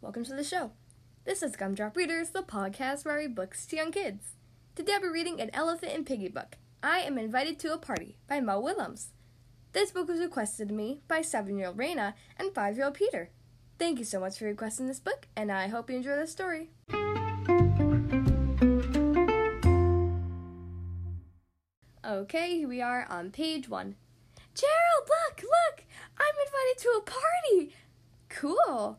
welcome to the show. This is Gumdrop Readers, the podcast where I read books to young kids. Today I'll be reading An Elephant and Piggy book. I am invited to a party by Mo Willems. This book was requested to me by seven-year-old Raina and five-year-old Peter. Thank you so much for requesting this book, and I hope you enjoy the story. Okay, here we are on page one. Gerald, look, look! I'm invited to a party! Cool.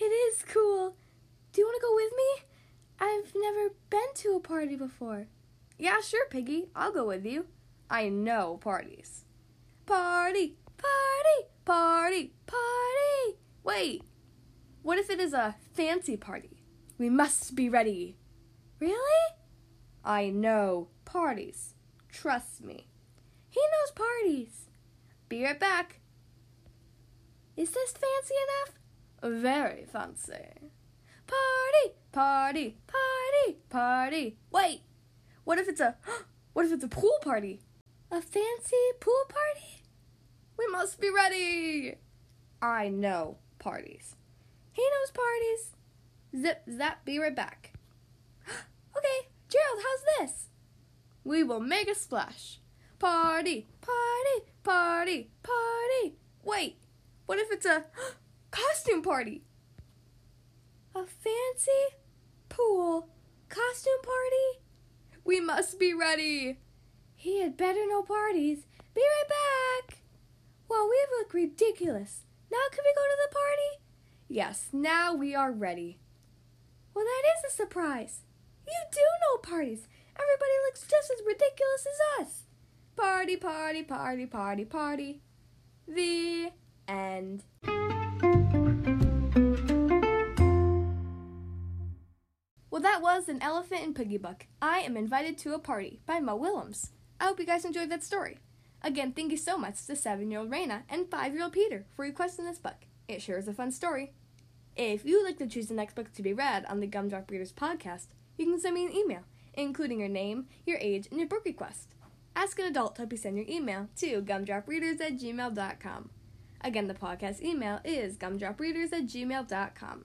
It is cool. Do you want to go with me? I've never been to a party before. Yeah, sure, Piggy. I'll go with you. I know parties. Party, party, party, party. Wait, what if it is a fancy party? We must be ready. Really? I know parties. Trust me. He knows parties. Be right back. Is this fancy enough? Very fancy. Party, party, party, party. Wait, what if it's a what if it's a pool party? A fancy pool party? We must be ready. I know parties. He knows parties. Zip zap, be right back. okay, Gerald, how's this? We will make a splash. Party, party, party, party. Wait, what if it's a costume party? A fancy pool costume party? We must be ready. He had better know parties. Be right back. Well, we look ridiculous. Now can we go to the party? Yes, now we are ready. Well, that is a surprise. You do know parties. Everybody looks just as ridiculous as us. Party, party, party, party, party. The end. Was An Elephant and Piggy book. I am invited to a party by Mo Willems. I hope you guys enjoyed that story. Again, thank you so much to seven year old Raina and five year old Peter for requesting this book. It sure is a fun story. If you would like to choose the next book to be read on the Gumdrop Readers podcast, you can send me an email, including your name, your age, and your book request. Ask an adult to help you send your email to gumdropreaders at gmail.com. Again, the podcast email is gumdropreaders at gmail.com.